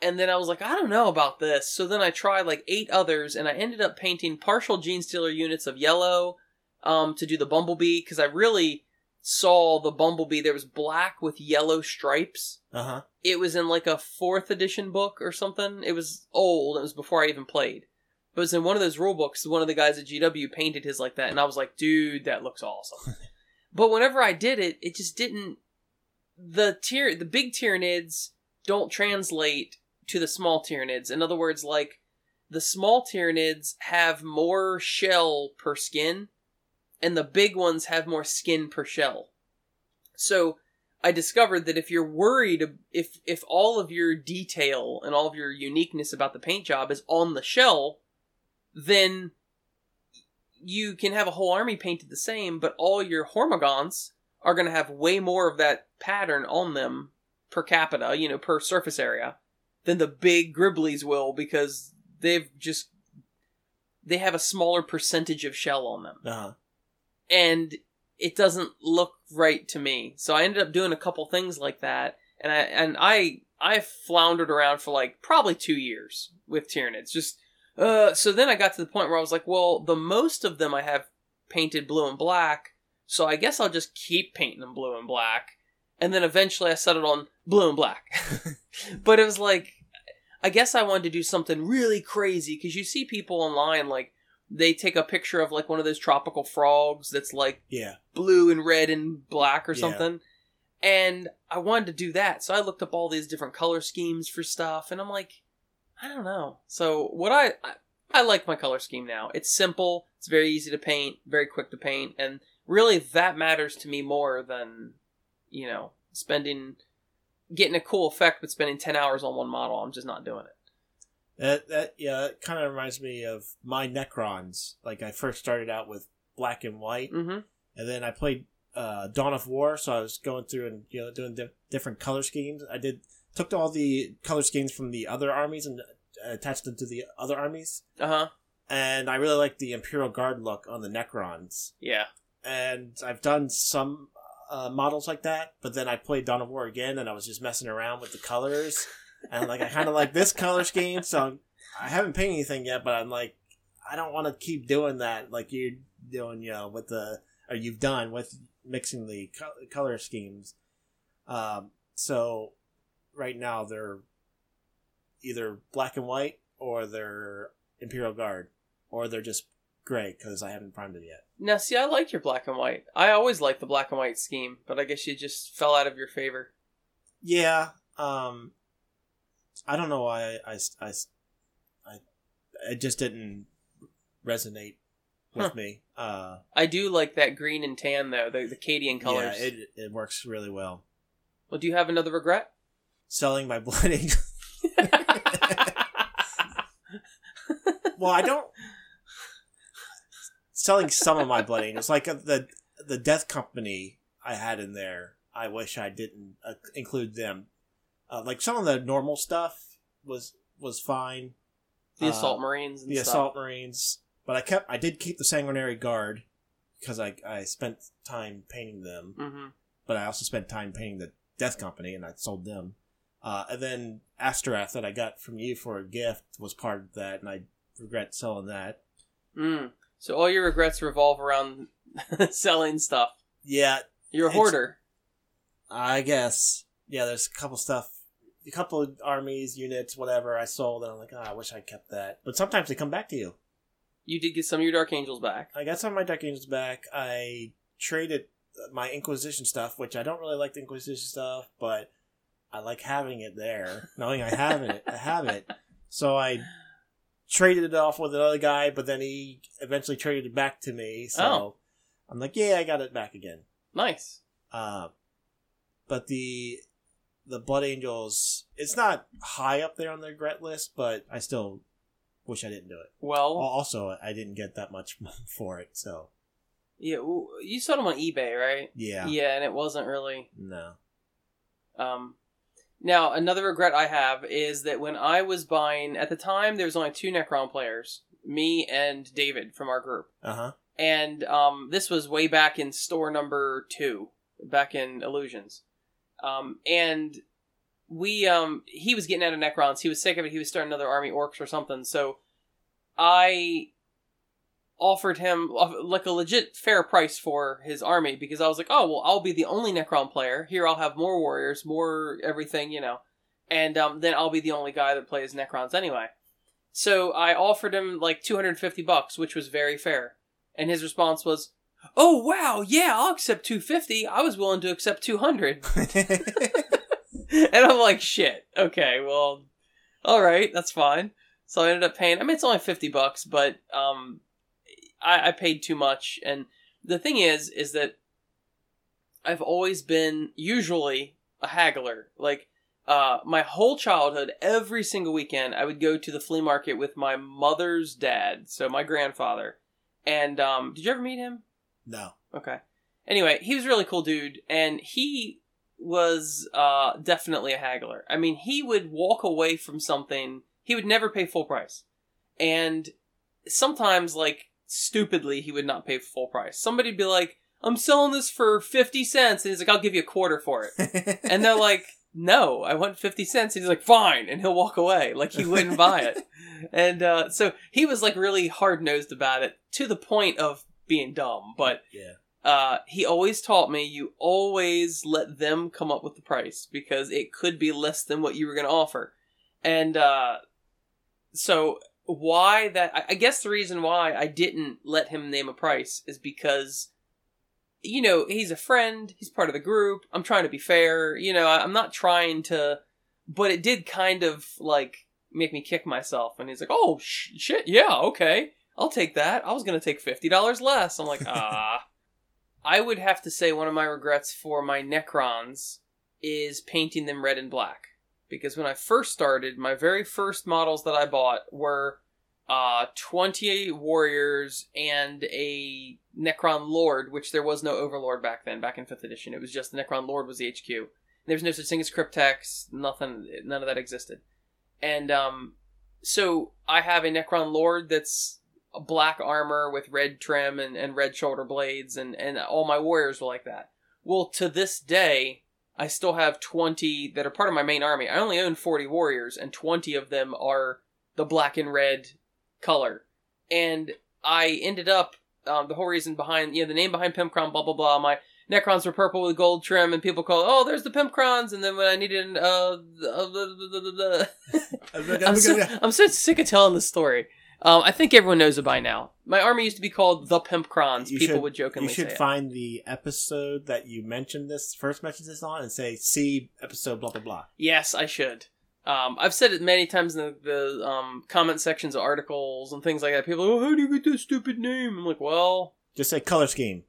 S2: And then I was like, I don't know about this. So then I tried like eight others, and I ended up painting partial Gene Stealer units of yellow um, to do the Bumblebee, because I really saw the Bumblebee. There was black with yellow stripes.
S3: Uh huh.
S2: It was in like a fourth edition book or something. It was old. It was before I even played. But it was in one of those rule books. One of the guys at GW painted his like that, and I was like, dude, that looks awesome. but whenever I did it, it just didn't. The tier, the big Tyranids don't translate to the small Tyranids. In other words, like the small Tyranids have more shell per skin, and the big ones have more skin per shell. So I discovered that if you're worried if if all of your detail and all of your uniqueness about the paint job is on the shell, then you can have a whole army painted the same, but all your hormagaunts are going to have way more of that pattern on them per capita, you know, per surface area, than the big Griblies will because they've just they have a smaller percentage of shell on them
S3: Uh huh.
S2: and it doesn't look right to me. So I ended up doing a couple things like that, and I and I I floundered around for like probably two years with Tyranids. Just uh, so then I got to the point where I was like, well, the most of them I have painted blue and black, so I guess I'll just keep painting them blue and black. And then eventually I settled on blue and black. but it was like, I guess I wanted to do something really crazy because you see people online like they take a picture of like one of those tropical frogs that's like
S3: Yeah.
S2: blue and red and black or
S3: Yeah.
S2: something. And I wanted to do that. So I looked up all these different color schemes for stuff and I'm like, I don't know. So what I, I I like my color scheme now. It's simple, it's very easy to paint, very quick to paint, and really that matters to me more than, you know, spending getting a cool effect but spending 10 hours on one model. I'm just not doing it.
S3: That that yeah, it kind of reminds me of my Necrons. Like I first started out with black and white,
S2: Mhm.
S3: and then I played uh, Dawn of War. So I was going through and you know doing di- different color schemes. I did took all the color schemes from the other armies and uh, attached them to the other armies.
S2: Uh-huh.
S3: And I really like the Imperial Guard look on the Necrons.
S2: Yeah.
S3: And I've done some uh, models like that, but then I played Dawn of War again, and I was just messing around with the colors. and like I kind of like this color scheme, so I haven't painted anything yet, but I'm like, I don't want to keep doing that like you're doing, you know, with the or you've done with mixing the color schemes. Um, so right now they're either black and white or they're Imperial Guard or they're just gray because I haven't primed it yet.
S2: Now, see, I like your black and white. I always liked the black and white scheme, but I guess you just fell out of your favor.
S3: Yeah, um, I don't know why I, I, I, I it just didn't resonate with
S2: Huh.
S3: me. Uh,
S2: I do like that green and tan though, the the Cadian colors.
S3: Yeah, it it works really well.
S2: well, do you have another regret?
S3: Selling my blood angel. well, I don't. Selling some of my blood angels, like uh, the the death company I had in there. I wish I didn't uh, include them. Uh, like some of the normal stuff was was fine.
S2: the
S3: Uh,
S2: assault marines and
S3: the
S2: stuff.
S3: assault marines, but I kept I did keep the sanguinary guard because I I spent time painting them,
S2: hmm
S3: but I also spent time painting the death company and I sold them. Uh, and then Astorath that I got from you for a gift was part of that, and I regret selling that.
S2: Mm. So all your regrets revolve around selling stuff.
S3: Yeah,
S2: You're a hoarder.
S3: I guess. Yeah, there's a couple stuff, a couple of armies, units, whatever I sold, and I'm like, oh, I wish I kept that. But sometimes they come back to you.
S2: You did get some of your Dark Angels back.
S3: I got some of my Dark Angels back. I traded my Inquisition stuff, which I don't really like the Inquisition stuff, but I like having it there, knowing I have it. I have it. So I traded it off with another guy, but then he eventually traded it back to me. So
S2: Oh.
S3: I'm like, yeah, I got it back again.
S2: Nice.
S3: Uh, but the the Blood Angels, it's not high up there on the regret list, but I still wish I didn't do it.
S2: Well,
S3: Also, I didn't get that much for it, so
S2: yeah, you sold them on eBay, right?
S3: yeah,
S2: Yeah, and it wasn't really.
S3: no.
S2: Um, now another regret I have is that when I was buying at the time, there was only two Necron players, me and David from our group,
S3: Uh huh.
S2: and um, this was way back in store number two, back in Illusions, um, and we um he was getting out of Necrons. He was sick of it. He was starting another army orcs or something. So I offered him like a legit fair price for his army because I was like, oh well, I'll be the only Necron player here. I'll have more warriors, more everything, you know, and um, then I'll be the only guy that plays Necrons anyway. So I offered him like 250 bucks, which was very fair. And his response was, "Oh wow, yeah, I'll accept 250. I was willing to accept 200." and I'm like, "Shit. Okay, well, all right, that's fine." So I ended up paying. I mean, it's only 50 bucks, but um, I, I paid too much. And the thing is, is that I've always been usually a haggler. Like uh, my whole childhood, every single weekend, I would go to the flea market with my mother's dad, so my grandfather. And um, did you ever meet him?
S3: No.
S2: Okay. Anyway, he was a really cool dude, and he was uh, definitely a haggler. I mean, he would walk away from something. He would never pay full price, and sometimes, like stupidly, he would not pay full price. Somebody'd be like, "I'm selling this for fifty cents," and he's like, "I'll give you a quarter for it." and they're like, "No, I want fifty cents." And he's like, "Fine," and he'll walk away, like he wouldn't buy it. And uh, so he was like really hard nosed about it to the point of being dumb. But
S3: yeah.
S2: uh, he always taught me you always let them come up with the price because it could be less than what you were going to offer. And uh, so why that? I- guess the reason why I didn't let him name a price is because you know he's a friend he's part of the group i'm trying to be fair you know i'm not trying to but it did kind of like make me kick myself and he's like oh sh- shit yeah okay i'll take that i was gonna take $50 less i'm like ah i would have to say one of my regrets for my necrons is painting them red and black because when i first started my very first models that i bought were uh, 20 warriors and a Necron Lord, which there was no Overlord back then, back in 5th edition. It was just the Necron Lord was the HQ. There was no such thing as Crypteks, nothing, none of that existed. And, um, so I have a Necron Lord that's black armor with red trim and, and red shoulder blades, and, and all my warriors were like that. Well, to this day, I still have 20 that are part of my main army. I only own 40 warriors, and 20 of them are the black and red color. And I ended up um, the whole reason behind you know the name behind Pimpcron, blah blah blah. My Necrons were purple with gold trim, and people call, oh, there's the Pimpcrons. And then when I needed, uh, uh I'm, so, I'm so sick of telling this story. Um, I think everyone knows it by now. My army used to be called the Pimpcrons.
S3: You
S2: People
S3: should-
S2: would jokingly
S3: You should
S2: say it.
S3: find the episode that you mentioned this first mentioned this on and say see episode blah blah blah.
S2: Yes, I should. Um, I've said it many times in the, the um, comment sections of articles and things like that. People, are, oh, how do you get this stupid name? I'm like, well,
S3: Just say color scheme.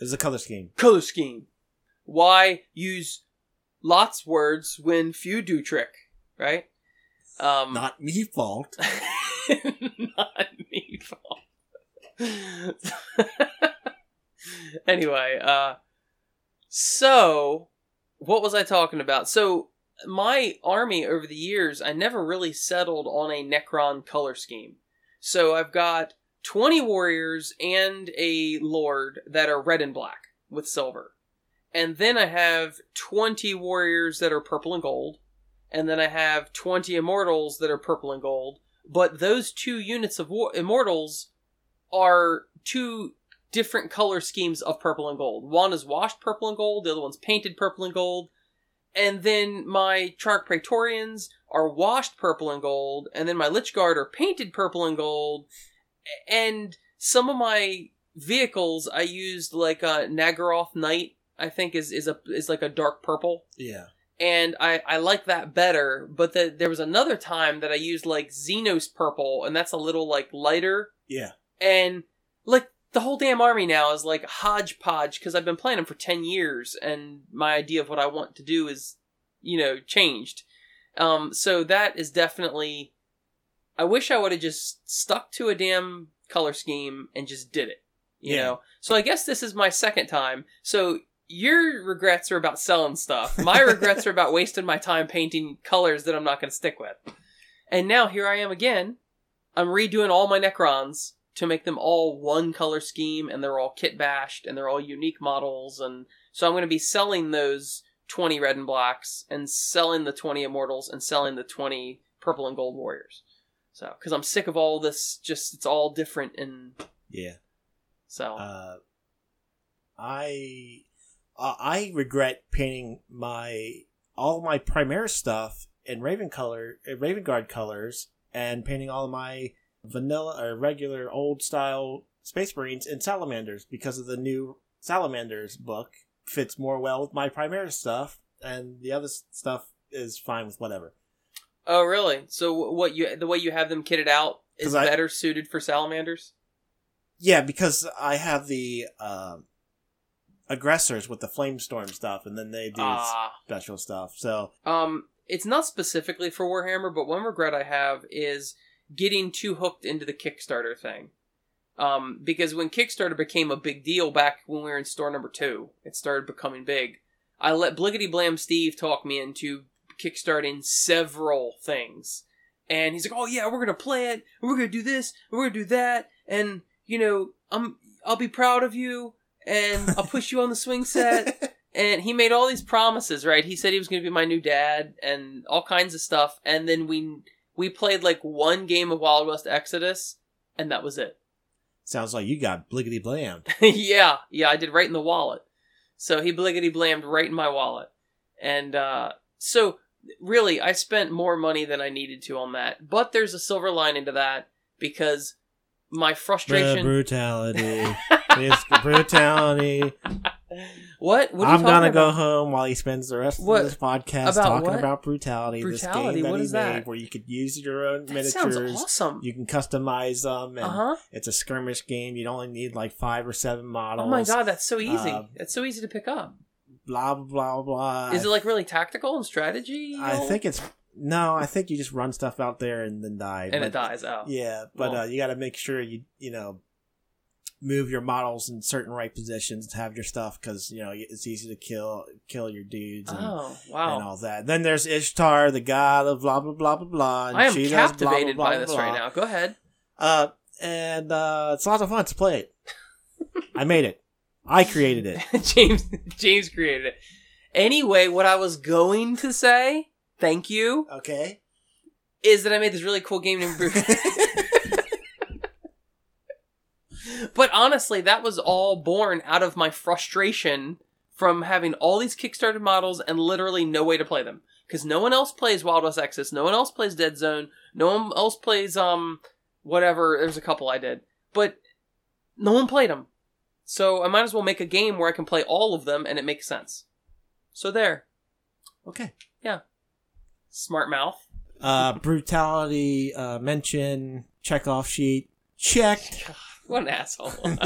S3: It's a color scheme.
S2: color scheme. Why use lots words when few do trick, right? Um,
S3: Not me fault.
S2: not fault. anyway, uh, so what was I talking about? So my army over the years, I never really settled on a Necron color scheme. So I've got 20 warriors and a lord that are red and black with silver. And then I have 20 warriors that are purple and gold. And then I have 20 immortals that are purple and gold. But those two units of war- immortals are two different color schemes of purple and gold. One is washed purple and gold, the other one's painted purple and gold. And then my Triarch Praetorians are washed purple and gold, and then my Lychguard are painted purple and gold. And some of my vehicles I used like a Naggaroth Night, I think is is a is like a dark purple
S3: Yeah.
S2: And I, I like that better. But the, there was another time that I used like Xenos purple, and that's a little like lighter,
S3: Yeah.
S2: and like the whole damn army now is like hodgepodge because I've been playing them for ten years, and my idea of what I want to do is, you know, changed. Um, so that is definitely. I wish I would have just stuck to a damn color scheme and just did it. You
S3: Yeah.
S2: know. So I guess this is my second time. So your regrets are about selling stuff. My regrets are about wasting my time painting colors that I'm not going to stick with. And now here I am again. I'm redoing all my Necrons to make them all one color scheme, and they're all kit bashed, and they're all unique models. And so I'm going to be selling those 20 red and blacks, and selling the 20 immortals, and selling the 20 purple and gold warriors. So, because I'm sick of all this, just it's all different, and
S3: Yeah.
S2: so
S3: Uh, I uh, I regret painting my all my Primaris stuff in Raven color, uh, Raven Guard colors, and painting all of my vanilla or regular old style Space Marines in Salamanders because of the new Salamanders book fits more well with my Primaris stuff, and the other stuff is fine with whatever.
S2: Oh, really? So what you the way you have them kitted out is
S3: I-
S2: better suited for salamanders?
S3: Yeah, because I have the um aggressors with the flamestorm stuff, and then they do
S2: Ah,
S3: special stuff. So
S2: um, it's not specifically for Warhammer, but one regret I have is getting too hooked into the Kickstarter thing. Um, because when Kickstarter became a big deal back when we were in store number two, it started becoming big. I let Bliggity Blam Steve talk me into kickstarting several things. And he's like, "Oh yeah, we're gonna play it. We're gonna do this. We're gonna do that. And you know, I'm I'll be proud of you, and I'll push you on the swing set." and he made all these promises. Right? He said he was gonna be my new dad, and all kinds of stuff. And then we we played like one game of Wild West Exodus, and that was it.
S3: Sounds like you got bliggity blammed.
S2: yeah, yeah, I did right in the wallet. So he bliggity blammed right in my wallet. And uh, so really, I spent more money than I needed to on that. But there's a silver lining to that because my frustration.
S3: brutality. it's brutality.
S2: what? What
S3: I'm gonna
S2: talking
S3: go home while he spends the rest
S2: What?
S3: of this podcast
S2: About
S3: talking
S2: what?
S3: about brutality.
S2: Brutality,
S3: This game that
S2: what
S3: he
S2: is
S3: made,
S2: that?
S3: where you could use your own
S2: That
S3: miniatures.
S2: sounds awesome.
S3: You can customize them, and
S2: Uh huh.
S3: it's a skirmish game. You only need like five or seven models.
S2: Oh my god, that's so easy.
S3: Um,
S2: that's so easy to pick up.
S3: Blah blah blah blah.
S2: Is it like really tactical and strategy?
S3: I think it's no. I think you just run stuff out there and then die.
S2: and
S3: but-
S2: it dies out.
S3: Yeah, but
S2: Well-
S3: uh, you got to make sure you you know move your models in certain right positions to have your stuff because you know it's easy to kill kill your dudes and,
S2: Oh
S3: and all that. Then there's Ishtar, the god of blah blah blah blah blah. and
S2: I am
S3: she does blah, blah,
S2: captivated
S3: blah,
S2: by this right now. Go ahead.
S3: Uh, and uh, it's lots of fun to play it. I made it. I created it.
S2: James James created it. Anyway, what I was going to say, thank you,
S3: Okay.
S2: is that I made this really cool game named but honestly, that was all born out of my frustration from having all these Kickstarter models and literally no way to play them. Because no one else plays Wild West Exodus, no one else plays Dead Zone, no one else plays um whatever. There's a couple I did, but no one played them. So I might as well make a game where I can play all of them and it makes sense. So there,
S3: Okay. Yeah.
S2: Smart mouth.
S3: Uh, brutality uh, mention check off sheet checked.
S2: What an asshole.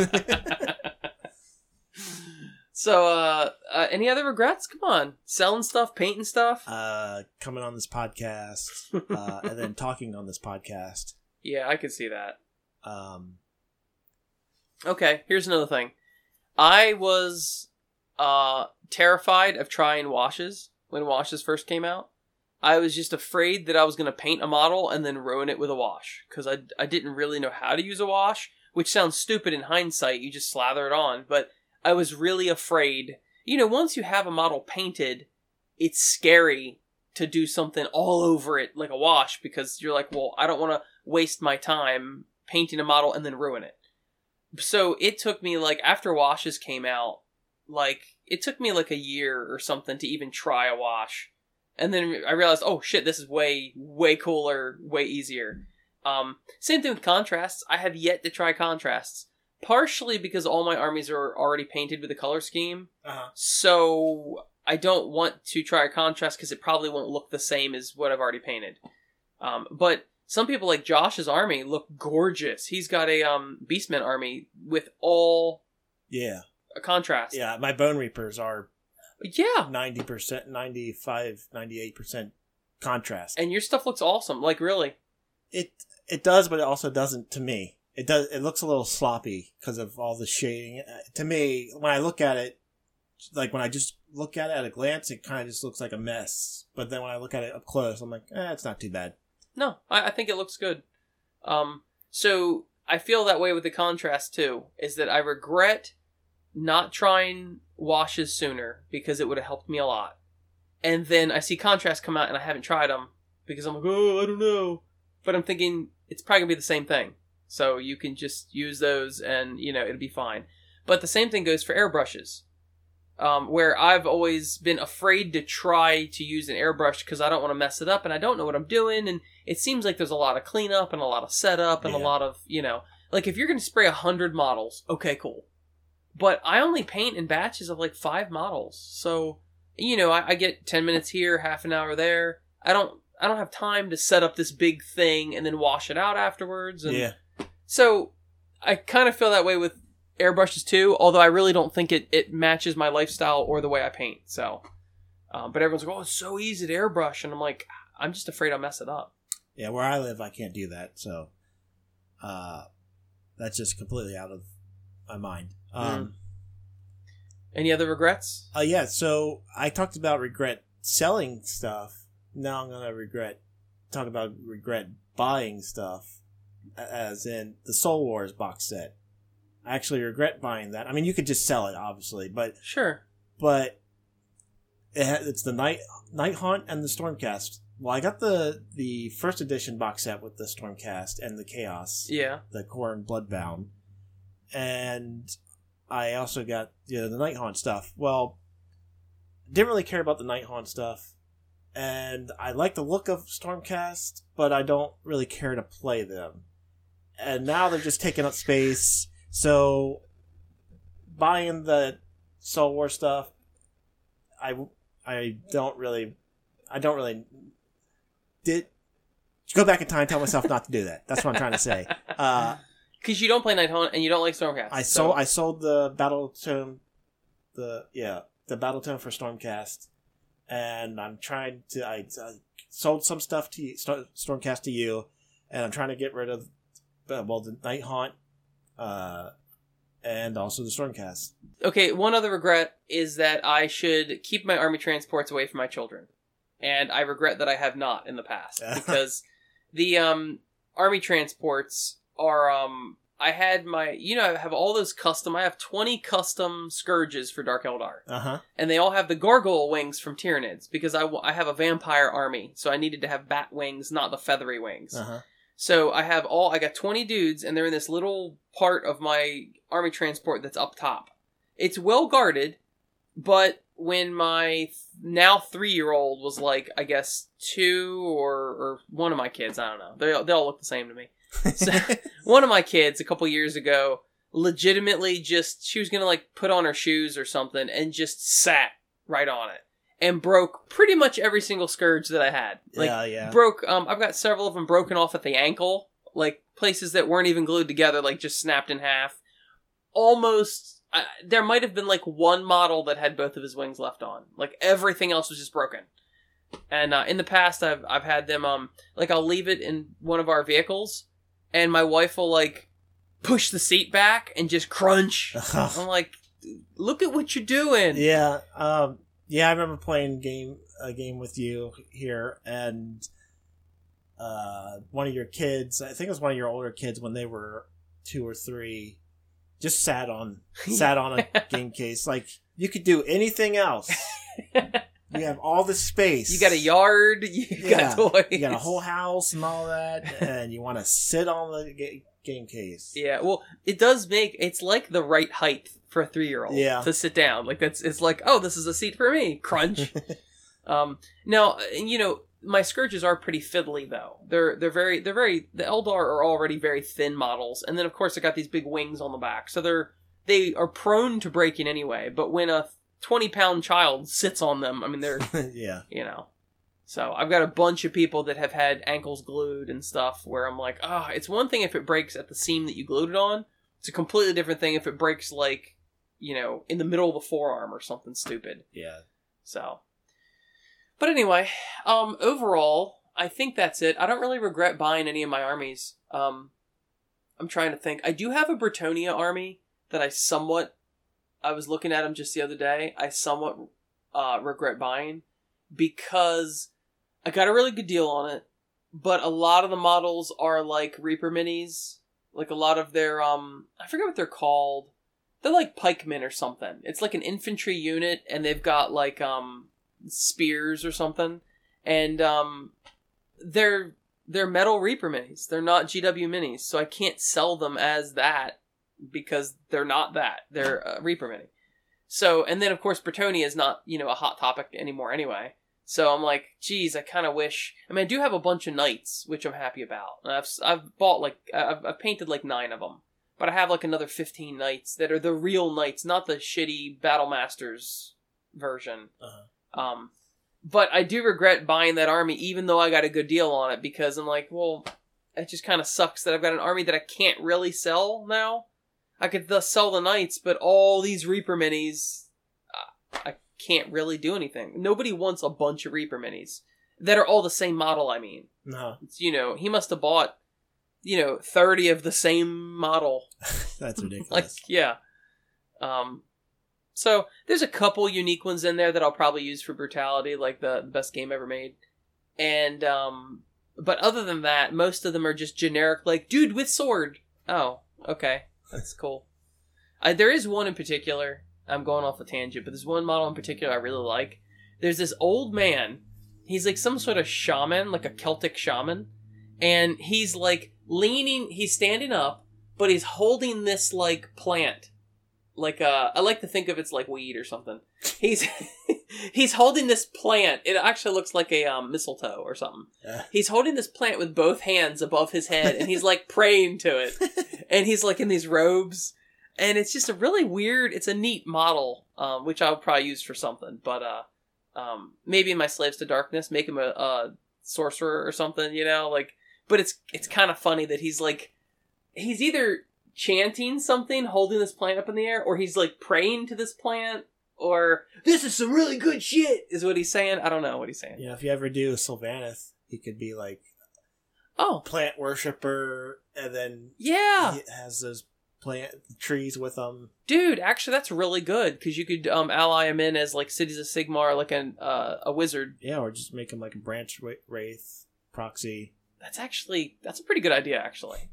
S2: so, uh, uh, any other regrets? Come on, selling stuff, painting stuff.
S3: Uh, coming on this podcast, uh, and then talking on this podcast.
S2: yeah, I could see that.
S3: Um,
S2: Okay, here's another thing. I was uh terrified of trying washes when washes first came out. I was just afraid that I was going to paint a model and then ruin it with a wash because I, I didn't really know how to use a wash, which sounds stupid in hindsight. You just slather it on, but I was really afraid. You know, once you have a model painted, it's scary to do something all over it like a wash because you're like, well, I don't want to waste my time painting a model and then ruin it so it took me like after washes came out like it took me like a year or something to even try a wash and then i realized oh shit this is way way cooler way easier um same thing with contrasts i have yet to try contrasts partially because all my armies are already painted with a color scheme
S3: uh-huh.
S2: so I don't want to try a contrast because it probably won't look the same as what I've already painted. Um, but some people like Josh's army look gorgeous. He's got a um, Beastman army with all
S3: Yeah,
S2: a contrast.
S3: yeah. My Bone Reapers are
S2: yeah.
S3: ninety percent, 95, 98 percent contrast.
S2: And your stuff looks awesome. Like really.
S3: it it does, but it also doesn't to me. It does. It looks a little sloppy because of all the shading. Uh, To me, when I look at it, like when I just look at it at a glance, it kind of just looks like a mess. But then when I look at it up close, I'm like, eh, it's not too bad.
S2: No, I, I think it looks good. Um, so I feel that way with the contrast too. Is that I regret not trying washes sooner because it would have helped me a lot. And then I see contrast come out and I haven't tried them because I'm like, oh, I don't know. But I'm thinking it's probably gonna be the same thing. So you can just use those and you know it'll be fine. But the same thing goes for airbrushes. Um, where I've always been afraid to try to use an airbrush because I don't want to mess it up and I don't know what I'm doing and it seems like there's a lot of cleanup and a lot of setup and a lot of you know like if you're to spray a hundred models okay cool but i only paint in batches of like five models so you know I, I get 10 minutes here half an hour there i don't i don't have time to set up this big thing and then wash it out afterwards and
S3: Yeah,
S2: so i kind of feel that way with airbrushes too although i really don't think it, it matches my lifestyle or the way i paint so um, but everyone's like oh it's so easy to airbrush and i'm like i'm just afraid i'll mess it up
S3: yeah. Where I live, I can't do that. So, uh, that's just completely out of my mind. Um,
S2: any other regrets
S3: Uh, yeah, so I talked about regret selling stuff. Now I'm gonna regret talk about regret buying stuff, as in the Soul Wars box set. I actually regret buying that. I mean, you could just sell it, obviously, but
S2: sure
S3: but it ha- it's the night night haunt and the stormcast. Well, I got the the first edition box set with the stormcast and the chaos
S2: yeah
S3: the Core Khorne Bloodbound, and I also got you know, the Night Haunt stuff. Well, didn't really care about the Night Haunt stuff, and I like the look of Stormcast, but I don't really care to play them. And now they're just taking up space, so buying the Soul War stuff, I I don't really, I don't really did. Go back in time, and tell myself not to do that. That's what I'm trying to say. Uh,
S2: Because you don't play Night and you don't like Stormcast.
S3: I
S2: so-
S3: sold I sold the battle tome the yeah the battle tome for Stormcast, and I'm trying to I, I sold some stuff to you, Stor- Stormcast to you, and I'm trying to get rid of uh, well the Night Haunt, uh, and also the Stormcast.
S2: Okay, one other regret is that I should keep my army transports away from my children. And I regret that I have not in the past because the um army transports are um I had my you know I have all those custom I have 20 custom scourges for Dark Eldar
S3: Uh huh.
S2: and they all have the gargoyle wings from Tyranids because I, w- I have a vampire army so I needed to have bat wings not the feathery wings.
S3: Uh huh.
S2: So I have all I got 20 dudes and they're in this little part of my army transport that's up top. It's well guarded, but when my now 3-year-old was like I guess 2 or or one of my kids, I don't know. They all- they all look the same to me. So, one of my kids a couple years ago legitimately just she was to like put on her shoes or something and just sat right on it and broke pretty much every single scourge that I had. Like
S3: yeah, yeah.
S2: broke um I've got several of them broken off at the ankle, like places that weren't even glued together like just snapped in half. Almost I, there might have been like one model that had both of his wings left on. Like everything else was just broken. And uh, in the past I've I've had them um like I'll leave it in one of our vehicles and my wife will like push the seat back and just crunch. I'm like look at what you're doing.
S3: yeah, um, yeah. I remember playing game a game with you here, and uh, one of your kids, I think it was one of your older kids, when they were two or three, just sat on sat on a game case. Like you could do anything else. You have all the space.
S2: You got a yard, you
S3: Yeah,
S2: got toys.
S3: You got a whole house and all that, and you want to sit on the ga- game case.
S2: Yeah, well, it does make it's like the right height for a three year old
S3: Yeah.
S2: to sit down. Like that's it's like, oh, this is a seat for me. Crunch. um now you know, my scourges are pretty fiddly though. They're they're very they're very the Eldar are already very thin models, and then of course they got these big wings on the back. So they're they are prone to breaking anyway, but when a twenty pound child sits on them, I mean they're
S3: yeah.
S2: you know. So I've got a bunch of people that have had ankles glued and stuff where I'm like, ah, it's one thing if it breaks at the seam that you glued it on. It's a completely different thing if it breaks like, you know, in the middle of the forearm or something stupid.
S3: Yeah.
S2: So But anyway, um overall, I think that's it. I don't really regret buying any of my armies. Um I'm trying to think. I do have a Bretonnia army that I somewhat I was looking at them just the other day. I somewhat uh, regret buying because I got a really good deal on it, but a lot of the models are like Reaper minis. Like a lot of their um I forget what they're called. They're like pikemen or something. It's like an infantry unit and they've got like um spears or something. And um they're they're metal Reaper minis. They're not GW minis, so I can't sell them as that because they're not that. They're a Reaper mini. So, and then of course Bretonnia is not, you know, a hot topic anymore anyway. So I'm like, geez, I kind of wish. I mean, I do have a bunch of knights, which I'm happy about. And I've I've bought like I've, I've painted like nine of them, but I have like another fifteen knights that are the real knights, not the shitty Battle Masters version.
S3: Uh-huh.
S2: Um, but I do regret buying that army, even though I got a good deal on it, because I'm like, well, it just kind of sucks that I've got an army that I can't really sell now. I could thus sell the knights, but all these Reaper minis, I can't really do anything. Nobody wants a bunch of Reaper minis that are all the same model. I mean,
S3: No,
S2: it's, you know, he must have bought, you know, thirty of the same model
S3: that's ridiculous.
S2: like yeah um so there's a couple unique ones in there that i'll probably use for brutality like the, the best game ever made and um but other than that most of them are just generic like dude with sword oh okay that's cool. I, there is one in particular i'm going off a tangent but there's one model in particular i really like. There's this old man he's like some sort of shaman like a celtic shaman and he's like leaning he's standing up but he's holding this like plant. Like uh i like to think of it's like weed or something. He's he's holding this plant. It actually looks like a um, mistletoe or something.
S3: Yeah.
S2: he's holding this plant with both hands above his head and he's like praying to it and he's like in these robes and it's just a really weird it's a neat model um, which i'll probably use for something but uh um maybe in my slaves to darkness make him a, a sorcerer or something you know like but it's it's kind of funny that he's like he's either chanting something holding this plant up in the air or he's like praying to this plant or this is some really good shit is what he's saying. I don't know what he's saying.
S3: Yeah if you ever do Sylvaneth, he could be like
S2: oh
S3: plant worshiper, and then
S2: yeah
S3: he has those plant trees with them.
S2: dude actually that's really good because you could um ally him in as like cities of sigmar like an uh, a wizard
S3: Yeah, or just make him like a branch wraith proxy.
S2: that's actually that's a pretty good idea actually